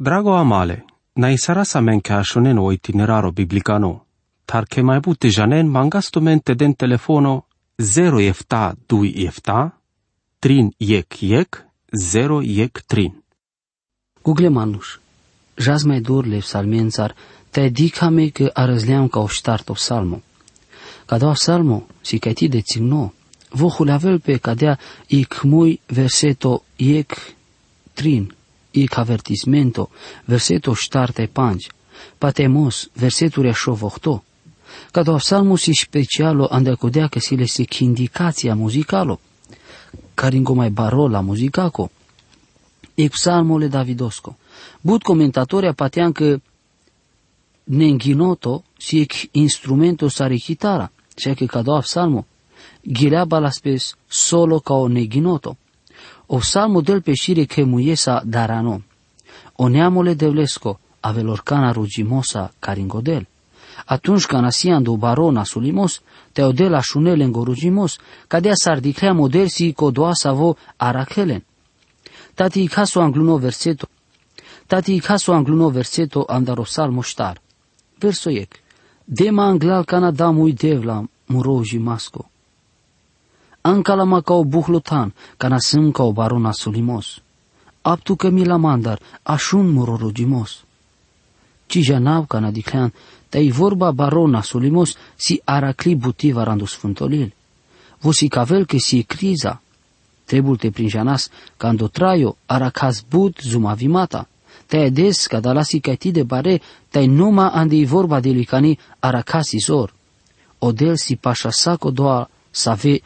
Drago amale, na isara sa men ke ashonen o itineraro biblicano, tar ke mai bute janen mangasto mente den telefono 0 efta 2 efta, trin yek yek, 0 yek trin. Google manuš, žaz mai dorle psalmencar, te dikame ke arăzleam ca o ștart o psalmo. Ca doar psalmo, si ca ti de țigno, vo lavel pe cadea ic mui verseto iec trin, ic avertismento, verseto ștarte panci, patemos, versetul reșo vohto. Ca doar psalmo si specialo andecodea că si le se indicația muzicalo, caringo mai barola muzicaco, e psalmole Davidosco. Bud comentatoria patean că nenghinoto si ec instrumento sare chitara, cea că ca doar psalmo, la spes solo ca o neginoto. O psalmo del peșire che muiesa darano. O neamole devlesco, avelorcana rugimosa caringodel. Atunci când asiando barona sulimos, teodela șunele rugimos, cadea sardiclea modelsi codoasa vo arachelen. Tati caso angluno verseto. Tati caso angluno verseto andaro salmo ștar. Verso ec. Dema anglal cana damui devla muroji masco. Ankalama ca o buhlutan, cana sâm ca o barona sulimos. Aptu că mi la mandar, așun murorugimos. Ci janav cana diclean, tai vorba barona sulimos si aracli butiva randu sfântolil. Vosi cavel că si criza. Trebul te prin janas, cando traio aracas but zumavimata. Te des ca dalasi ti de bare, tai numa andi vorba de licani aracasi zor. Odel si pașa saco doa save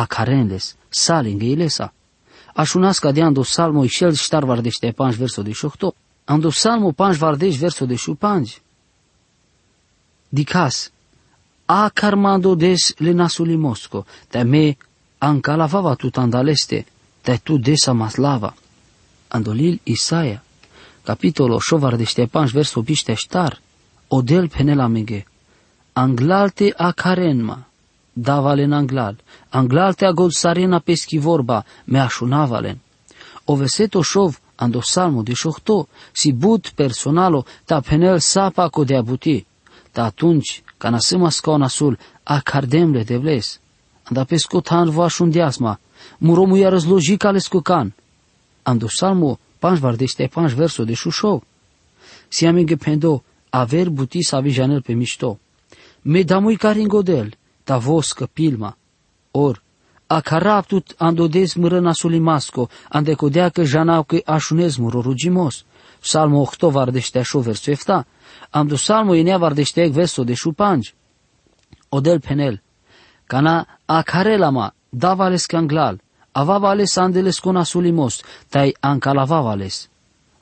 acarenles, saling ilesa. Așunas ca de ando salmo și shel shtar vardesh te panj verso de shohto. Ando salmo panj vardesh verso de shu panj. Dicas, a carmando des le nasuli mosco, te me ancalavava tu tandaleste, te tu desa maslava. Andolil Isaia, capitolo șovardește panj verso biște ștar, odel penela mege, anglalte a carenma, davalen anglal, anglalte a god sarena peschi vorba, me așunavalen. O veseto șov, ando salmo de șohto, si but personalo, ta penel sapa co de abuti, ta atunci, ca nasâma scauna sul, a cardemle de vles, anda pesco tan vo așundeasma, muromu ia răzloji cale scucan, ando salmo, panj vardește panj verso de șușov, si amige pendo, aver buti sa janel pe mișto, me damui caringodel, ta voscă pilma. Or, a caraptut andodes mrâna sulimasco, andecodea că janau că așunez muro rugimos. Salmo 8 vardește așa verso efta, am dus salmo inea vardește verso de șupangi. Odel penel, cana a carelama, davales canglal, avavales andeles con asulimos, tai ancalavavales.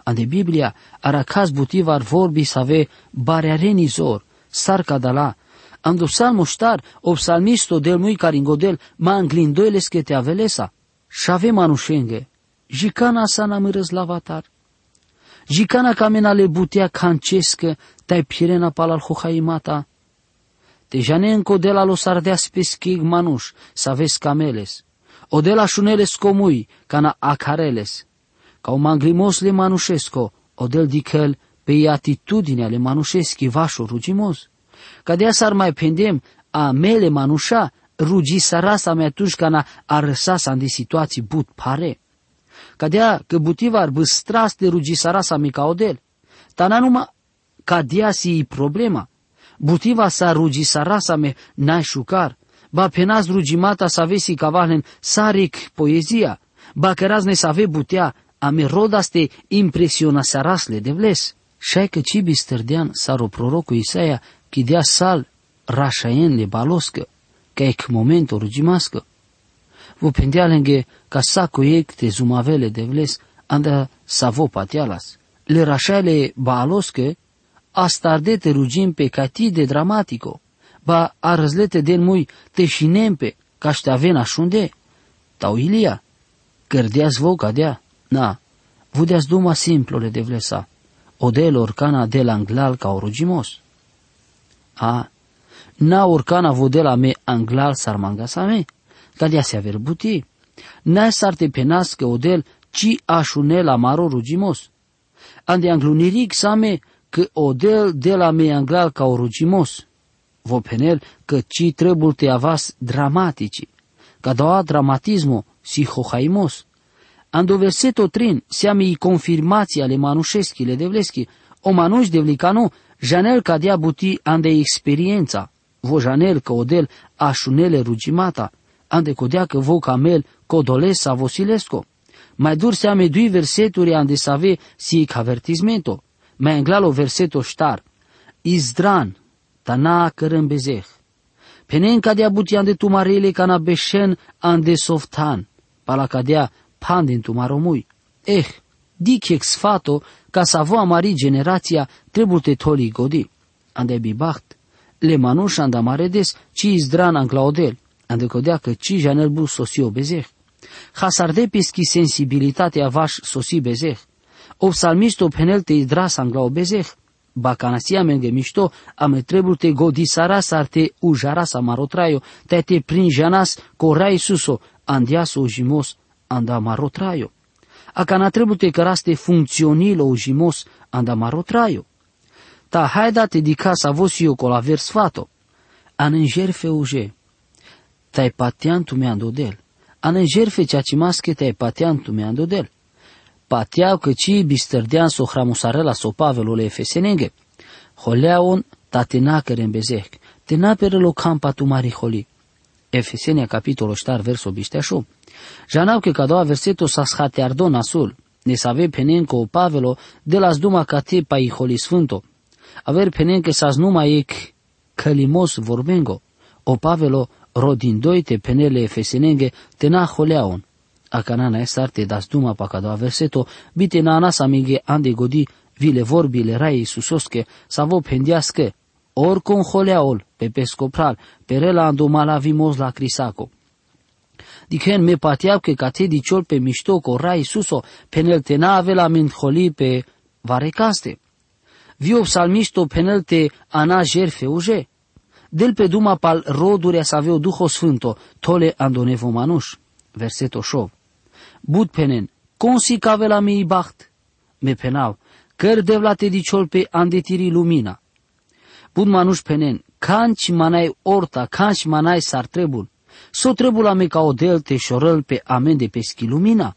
Ande Biblia aracas butivar vorbi să ave barearenizor, sarca dala, Ando salmo ștar, o psalmisto del mui caringodel, ma anglindoiles che te avelesa. Și avem anușenge. Jicana sa n-am lavatar. Jicana camena le butea cancescă, tai pirena palal hohaimata. Te janenco de la los ardeas peschig manuș, să vezi cameles. O de la șuneles comui, cana acareles. Ca o manglimos le manușesco, o del dicel pe atitudinea le manușeschi vașo rugimos. Cadea s-ar mai pendem a mele manușa, rugi sarasa mea atunci cana a răsasa în de situații but pare. Cadea că butiva ar băstras de rugi sarasa mi ca odel. Tana numai cadea si problema. Butiva sa rugi sarasa me n-ai șucar. Ba penaz rugimata sa vesi cavalen saric poezia. Ba cărazne sa ve butea a me rodaste impresiona sarasle de vles. Șai că cibi stărdean saro prorocul Isaia chidea sal rașaien baloscă, ca ec momentul rugimască. Vă pendealenge ca saco ec te zumavele de vles, anda savo patialas. Le rașale baloscă, astardete rugim pe cati de dramatico, ba arăzlete den mui te șinempe, ca te avena șunde. Tau Ilia, cărdeați vă cadea, na, vudeați duma simplole de vlesa, odelor cana de la anglal ca o rugimos. A, na urcana vodela me anglal sarmangasa me, cadea se aver buti. Na sarte penască odel ci așunela maro rugimos. Ande anglunirig same că odel de la me anglal ca orugimos. Vo penel că ci trebul te avas dramatici. Ca doa dramatismo si hohaimos. Ando verseto trin siame i confirmații ale manușeschi le devleschi. O manuș devlicano janel cadea buti ande experiența. Vo janel că odel așunele rugimata. Ande codea că vo camel codolesa vosilesco. Mai dur seame dui verseturi ande save si avertismento. Mai englalo verseto ștar. Izdran, tana cărâmbezeh. Penen cadea buti ande tumarele cana beșen ande softan. Pala cadea pan din tumaromui. Eh, dic sfato ca să avea mari generația trebuie te toli godi. Ande bibacht, le manuș anda maredes, ci izdran an claudel, ande codea că ci janel bu sosi obezeh. Hasardepis ki sensibilitatea vaș sosi bezeh. O psalmisto penelte idras angla obezeh. Bacanasia menge mișto, ame trebuie te godisara sarte ujara sa marotraio, te te prinjanas corai suso, andiaso jimos, anda marotraio akana trebute karaste funkcionilo ujimos andamaro traio. Ta haida te dicas avosio cola versfato. Anenger feuge. Tai patiantu me andodel. Anenger fe ceacimasche tai patiantu me andodel. Pateau că ci bisterdean so hramusarela so pavelul efesenege. Holeaon ta tenacere în bezehc. Tenapere lo campa tu mariholi. Efesenia capitolul 7 versul 28. Žanau că cadoa versetul s-a schateardon asul, ne save penen că o Pavelo de las duma ca te pa i Sfânto. Aver penen că s-as numai ec călimos vorbengo, o Pavelo rodin doite penele efesenenge tena holeaon. Acanana este arte das duma pa cada verseto, bite na anas amige ande godi vile vorbile rai Iisusosche, savo pendească, oricum holeaol, pe pescopral, perela andumala vimos la crisaco. Dichen me patiab ke cate diciol pe mișto co rai suso, penel tena avela mint holi pe varecaste. Vio psalmisto penel te ana jerfe uje, del pe duma pal rodurea să avea Duho Sfânto, tole andonevo manuș. Verseto șov. Bud penen, consi cave la mii baht. Me penau, căr devla te diciol pe andetiri lumina. Bud manuș penen, canci manai orta, canci manai sar trebul. So trebul ame ca odel te șorăl pe amen de peschi lumina.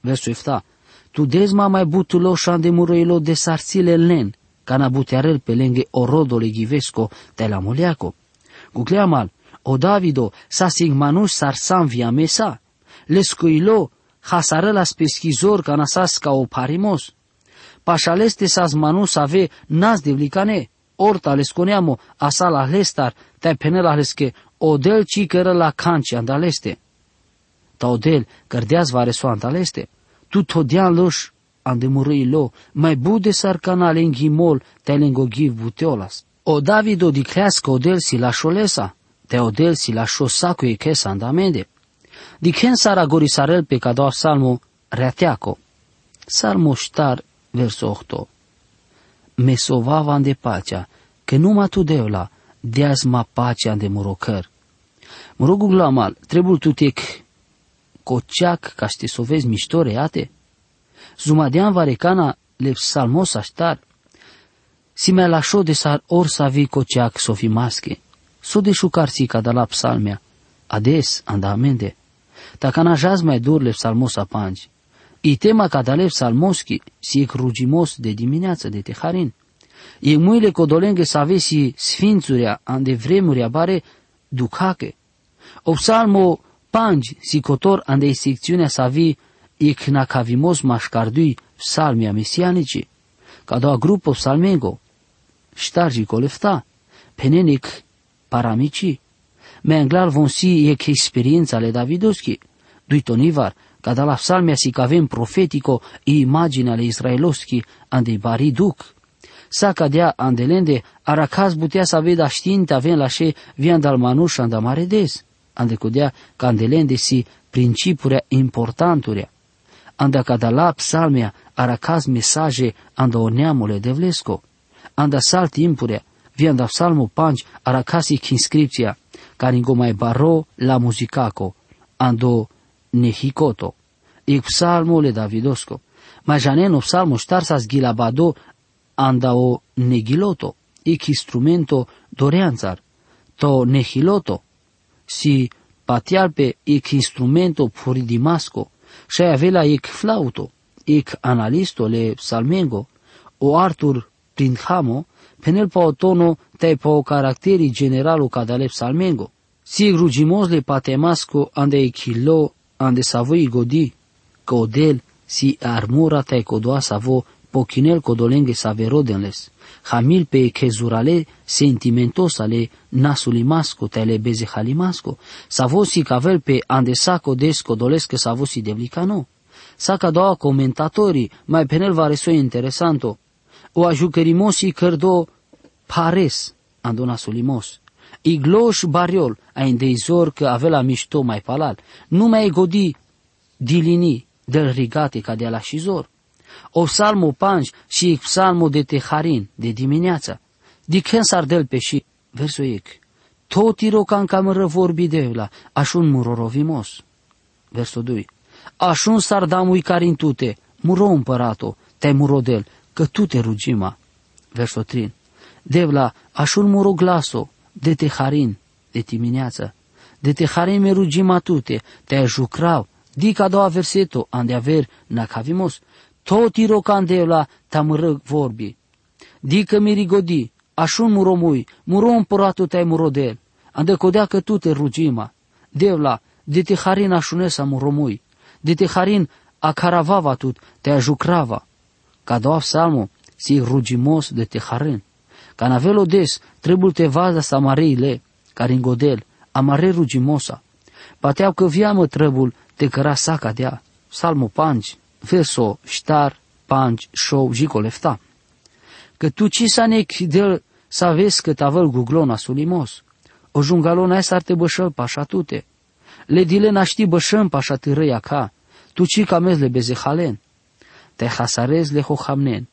Versul ifta, tu dezma mai butulo de murăilo de sarțile len, kana butiarel pelenge orodole givesco de la moleaco. Gugleamal, o Davido sa sigmanush sarsan via mesa, lescuilo hasarelas pesquizor canasas ca o parimos. Pașaleste sas manus ave nas de vlicane, orta lesconeamo asala lestar, te penela leske, odel ci cără la canci andaleste. Ta odel cărdeaz vare so andaleste, tu todian loș lo, mai bude sarcana lenghimol te lengogiv buteolas. O Davido diclească odel si la șolesa, te odel si la șosacu e chesa andamende. Dicen sara gorisarel pe cadoa salmo reateaco. Salmo ștar verso 8. Mesovavan de pacea, că numai tu deula, deaz ma pacea de morocăr. Mă rog glamal, trebuie tu tec coceac ca să te sovezi mișto reate? Zumadean varecana le salmos aștar. Si me la de sar or sa vi coceac sofi masche. So de șucarții ca de la psalmea. Ades, andamende. Takana jaz mai dur le salmos apangi. I tema ca dalep salmoschi si e rugimos de dimineață de teharin. E muile codolenge să avesi sfințurea ande vremuria bare ducache. O psalmo pangi si cotor ande secțiunea să avi ik na kavimos mashkardui psalmia mesianici, kada grupo psalmengo, štarži kolefta, penenik paramici, menglar von si ek experiența le Davidoschi, duitonivar, cada la psalmia si cavem profetico i imagine ale israeloschi ande bari duc. Sa cadea andelende, aracaz butea să veda știinte avem la șe vian dal manuș anda maredez, ande codea candelende si principurea importanturea. Anda cada la psalmea aracaz mesaje anda o neamule de vlesco, anda sal timpurea, vianda psalmo panci aracasic inscripția, care mai baro la muzicaco, ando nehikoto, ik psalmule davidosco, Ma janen o psalmo ștarsas gilabado anda o negiloto, ik instrumento doreanțar, to nehiloto, si patialpe ik instrumento puridimasco, și avela ik flauto, ik analisto le psalmengo, o Artur hamo, penel pa tono te pa o caracteri generalo cadale psalmengo. Si rugimos le patemasco ande ikilo ande savoi godi, codel si armura te codoa savo pochinel codolenghe saverodenles. Hamil pe kezurale sentimentos ale nasulimasco te le beze halimasco. Savosi cavel pe ande saco desco dolescă savosi devlicano. Saca doua comentatori, mai penel va reso interesanto. O ajucărimosi cărdo pares, andona sulimos. Igloș bariol, a indeizor că avea la mișto mai palal. Nu mai godi dilini del rigate ca de la șizor. O psalmo panj și psalmo de teharin, de dimineața. Dicen sardel pe și, versul ec. Tot irocan cam vorbi de la, așun murorovimos. Versul 2. Așun sardamui carintute, muro împărato, te murodel, că tu te rugima. Versul 3. Devla, așun muro glaso, de teharin, de dimineața. De teharin me rugima tute, te jucrau, dica a doua verseto, ande aver, nacavimos, tot irocan de la tamără vorbi. Dică mi rigodi, așun muromui, muro împăratul te murodel, ande codea că tu te rugima. Devla, de te harin așunesa muromui, de te harin a caravava tut, te ajucrava. Ca doua psalmo, si rugimos de te harin. Ca navel des, trebuie te vaza sa mareile, care în godel, amare rugimosa. Pateau că viamă trebuie te căra saca dea. Salmo panci, verso ștar, panci, show, jicolefta. Că tu ci sa ne del să vezi că tavel guglona sulimos. O jungalona esa ar te bășăl pașa tute. Le dile naști bășăm pașa târăia ca. Tu ci camez le bezehalen. Te hasarez le hohamnen.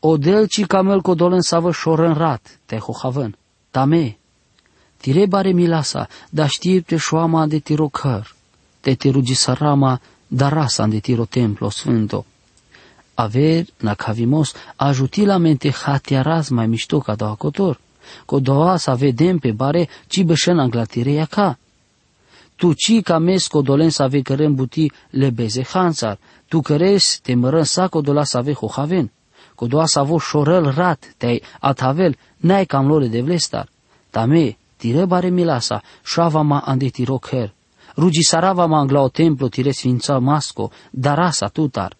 Odel ci camel kodolen savă șorân rat, te hohavân. Tame, tire bare milasa, da știi te șoama de tiro căr, te tirugi sarama, da rasa de tiro templo sfânto. Aver, na cavimos, ajutilamente hatiaraz mai mișto ca doa cotor, co doa să vedem pe bare ci bășen anglatireia ca. Tu ci ca mes codolen să ave cărem buti le beze hansar, tu căres te mărân sa codola să ave hohaven cu doa să avo șorel rat, te atavel, n-ai cam lore de vlestar. Tame, tire bare milasa, șava ma ande tiro her. Rugi sarava ma angla o templo tire sfința masco, darasa tutar.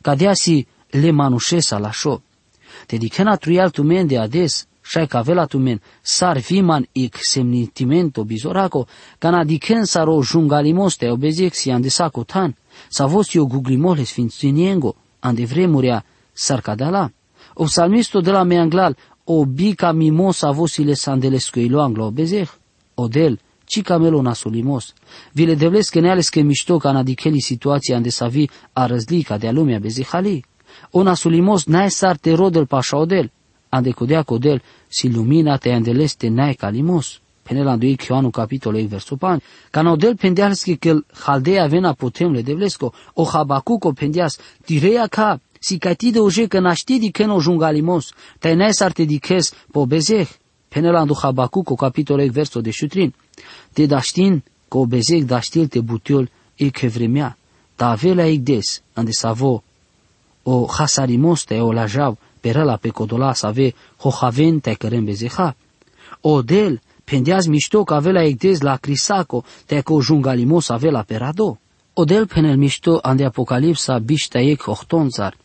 Cadeasi le manușesa la șo. Te dicena truial tu men de ades, șai ca vela tu men, sar viman ic semnitimento bizoraco, cana dicen saro jungalimos te obezexi ande saco tan, sa vos eu guglimole sfinținiengo, ande vremurea sarkadala. O psalmisto de la meanglal o bica mimosa vosile sandelescoilo anglo bezeh. Odel, ci camelo nasulimos. Vile devles că neales că mișto ca nadikeli situația ande să vi a răzlica de lumea bezehali. O nasulimos n-ai sar te rodel pașa odel. Ande codea codel si lumina te andeleste n-ai calimos. Penela doi Ioanu capitolul versul pan. Ca odel pendealski că haldea vena potemle devlesco. O habacuco pendeas tireia ca si de oje că naști di că no jungalimos, te nes ar te dikes po bezeh, penela du habacu co capitolul verso de șutrin. Te daștin co bezeh daștil te butiol e că vremea, ta avela igdes, ande savo, o hasarimos te o lajav, perela pe codola să ave hohaven te cărem bezeha. O del, pendeaz mișto că avea igdes la crisaco, te că o jungalimos avea la perado. O del penel mișto ande apocalipsa bișta ec hohtonzar,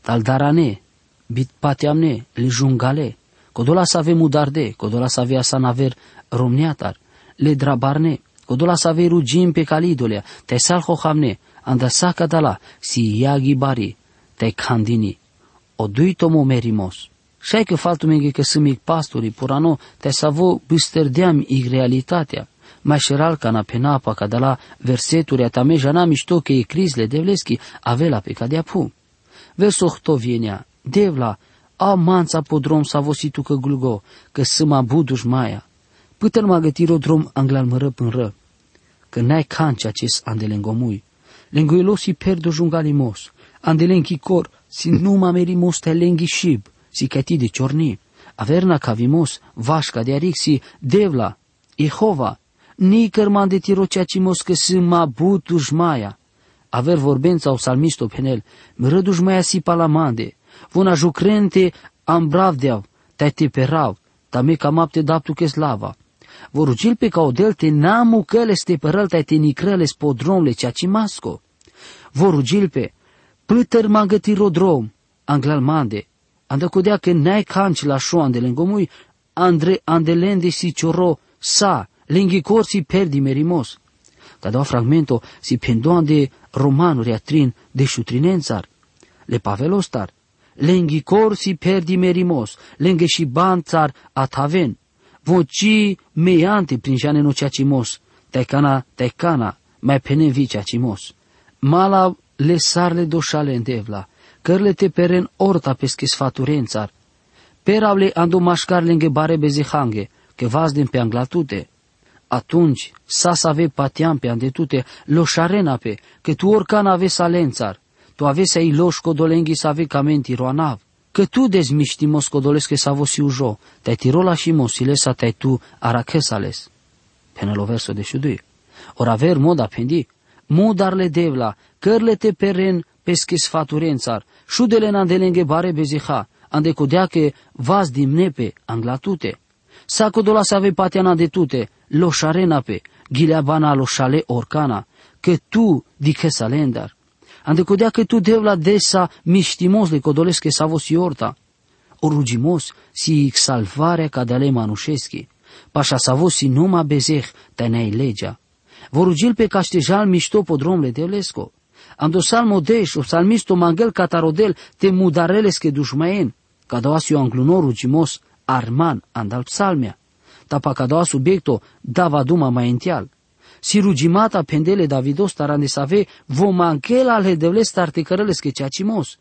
taldarane, bit patiamne, li jungale, codola să avem udarde, codola să avea sanaver romneatar, le drabarne, codola să avea rugim pe calidolea, te sal hohamne, anda saca dala, si iagi bari, te candini, o dui tomo merimos. Șai că faltul meu că sunt mic pastori, purano, te savo băsterdeam ig realitatea, mai șeral ca na penapa ca de la verseturi a tame jana mișto că e crizle devleschi avela pe cadea pu vienia, devla, a manța podrom sa vositu că gulgo, că sâma buduș maia. Pâtăl ma gătiro drom anglal mără până ră, că n-ai canci acest ande lengomui. Lenguilosi perdo jungalimos, Andelenki kor, si numa merimos te lengi shib, si kati de čorni. Averna kavimos, vaška de arik si devla, Jehova, ni cărman de tirociacimos că si ma but dușmaia. Aver vorbența o salmisto penel, mără dușmaia si palamande, vona jucrente am bravdeav, te te perav, ta me cam apte daptu che slava. Vorugil pe caudel te namu căle ste părăl te te nicrăle spodromle ceacimasco. Vorugil pe, pâtăr m-a gătit rodrom, anglal mande, anda codea că n-ai canci la șoan de lengomui, andre andelende si cioro sa, lenghi corsi perdi merimos. Cada fragmento si pendoan de romanuri atrin de șutrinențar, le pavelostar, lenghi corsi perdi merimos, lenghe și banțar ataven, voci meante prin jane no ceacimos, tecana, tecana, mai pene vi ceacimos. Mala le sarle doșale în devla, cărle te peren orta pesche sfaturențar. Peravle ando mașcar lenghe bare bezehange, că vas din pe anglatute. Atunci, sa să ave patiam pe andetute, loșarena pe, că tu orcan ave salențar, tu ave să i loș codolenghi să ave camenti roanav, că tu desmiști moscodolesc că să vosi ujo, te tirola și mosile să te tu arachesales. Până lo verso de șudui. Or aver mod apendi, mudarle devla, cărle te peren pesche sfaturențar, șudele n andelenghe bare beziha, ande că vas dimnepe anglatute. Saco dola să ave patiana de tute, lo șarena pe, ghileabana lo șale orcana, că tu diche salendar. Ande că tu devla desa miștimos le codolesc că sa vos iorta. Orugimos si salvarea ca de ale manușeschi. Pașa sa vos si numa bezeh te nei legea. Vorugil pe caștejal mișto podromle devlesco. Ando salmo deș, o salmisto mangel catarodel te mudareles că dușmaen. Ca doasio anglunoru rugimos, arman andal psalmea. Tapa doa subiecto dava duma mai ential. Si rugimata pendele Davidos tarande save vo manchela le devles tarte cărăles che ceacimos.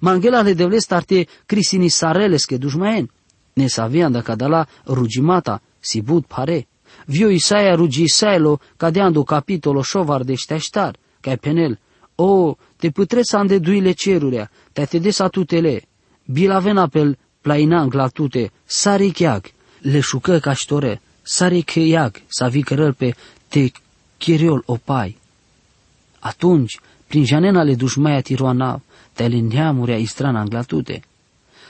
Manghela le devles tarte crisini sareles che dușmaen. Ne savian da cadala rugimata si bud pare. Vio Isaia rugi Isaelo cadeando capitolo șovar de șteștar, ca penel. O, te putreți ande duile cerurea, te te desa tutele. Bilavena pel plainan glatute, sari chiag, le șucă caștore, sari chiag, să vi cărăl pe te chiriol opai. Atunci, prin janena le dușmaia tiroanav, te le neamurea istrana anglatute.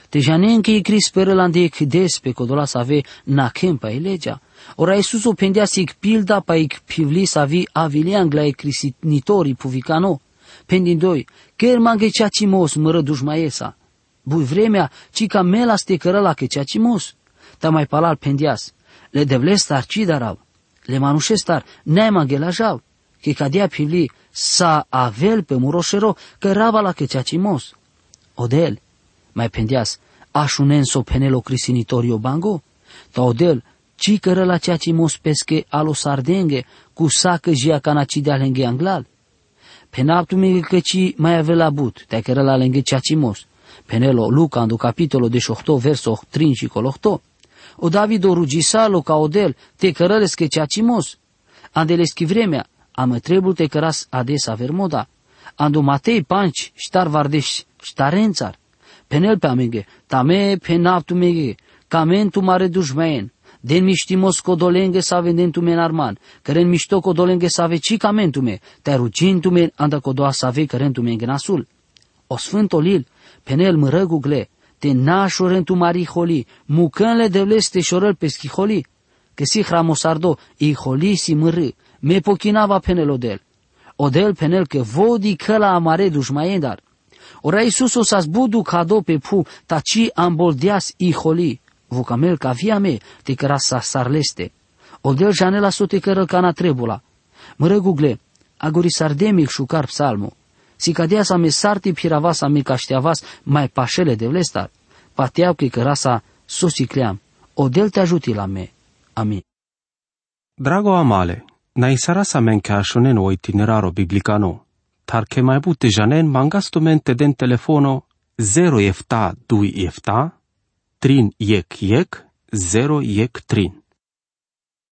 Te janen că e cris pe rălan de ecdes pe codola să ave na kempa e legea. Ora Iisus o pendea sig pilda pa ic pivli să avi aviliangla e crisitnitori puvicano. Pendin doi, ker mange ceacimos mără dușmaiesa. Bui vremea, ci ca mela ste cărăla că ceacimos. Ta mai palal pendias. Le devlestar cidarau le manușestar nema gelajau, que cadea pili sa avel pe muroșero că rava la cimos. Odel, mai pendias, așunen so penelo crisinitorio bango, ta odel, ci cără la cimos pesche alo sardenge, cu sacă jia canacidea lenghe anglal. Penaptu mi că ci mai ave la but, te cără la lenghe cimos. Penelo Luca, în capitolul de 8, verso 3 și 8, o David o rugisalo ca odel, te cărăles că ceacimos. Andeleschi vremea, am trebul te căras ades avermoda. Ando Matei panci, ștar vardeș, ștarențar. Penel pe amenge, tame pe naptu mege, camen tu mare dușmeen. Den miștimos codolenge să avem tu men arman, căren mișto codolenge să ave ci camentu me, te rugin tu me anda codoa să ave căren tu me nasul. O sfânt olil, penel mărăgu gle, te nașoren tu mari holi, mucănle de leste șorăl pe schiholi, că si hramosardo, i holi si mărâ, me pochinava penel odel. Odel penel că vodi căla amare dușmaiendar. Ora Iisus o să budu cado pe pu, taci amboldeas i holi, vucamel ca via me, te căra sa sarleste. Odel janela so te cără cana trebula. Mără gugle, agori sardemic șucar psalmo si cadea sa me sarti piravasa me cașteavas mai pașele de vlestar, pateau că cărasa sosicleam, o del te ajuti la me. Amin. Drago amale, na isarasa men cașonen o itineraro biblicano, tar che mai bute janen mangastumente den telefono 0 efta 2 efta, trin yek yek, 0 yek trin.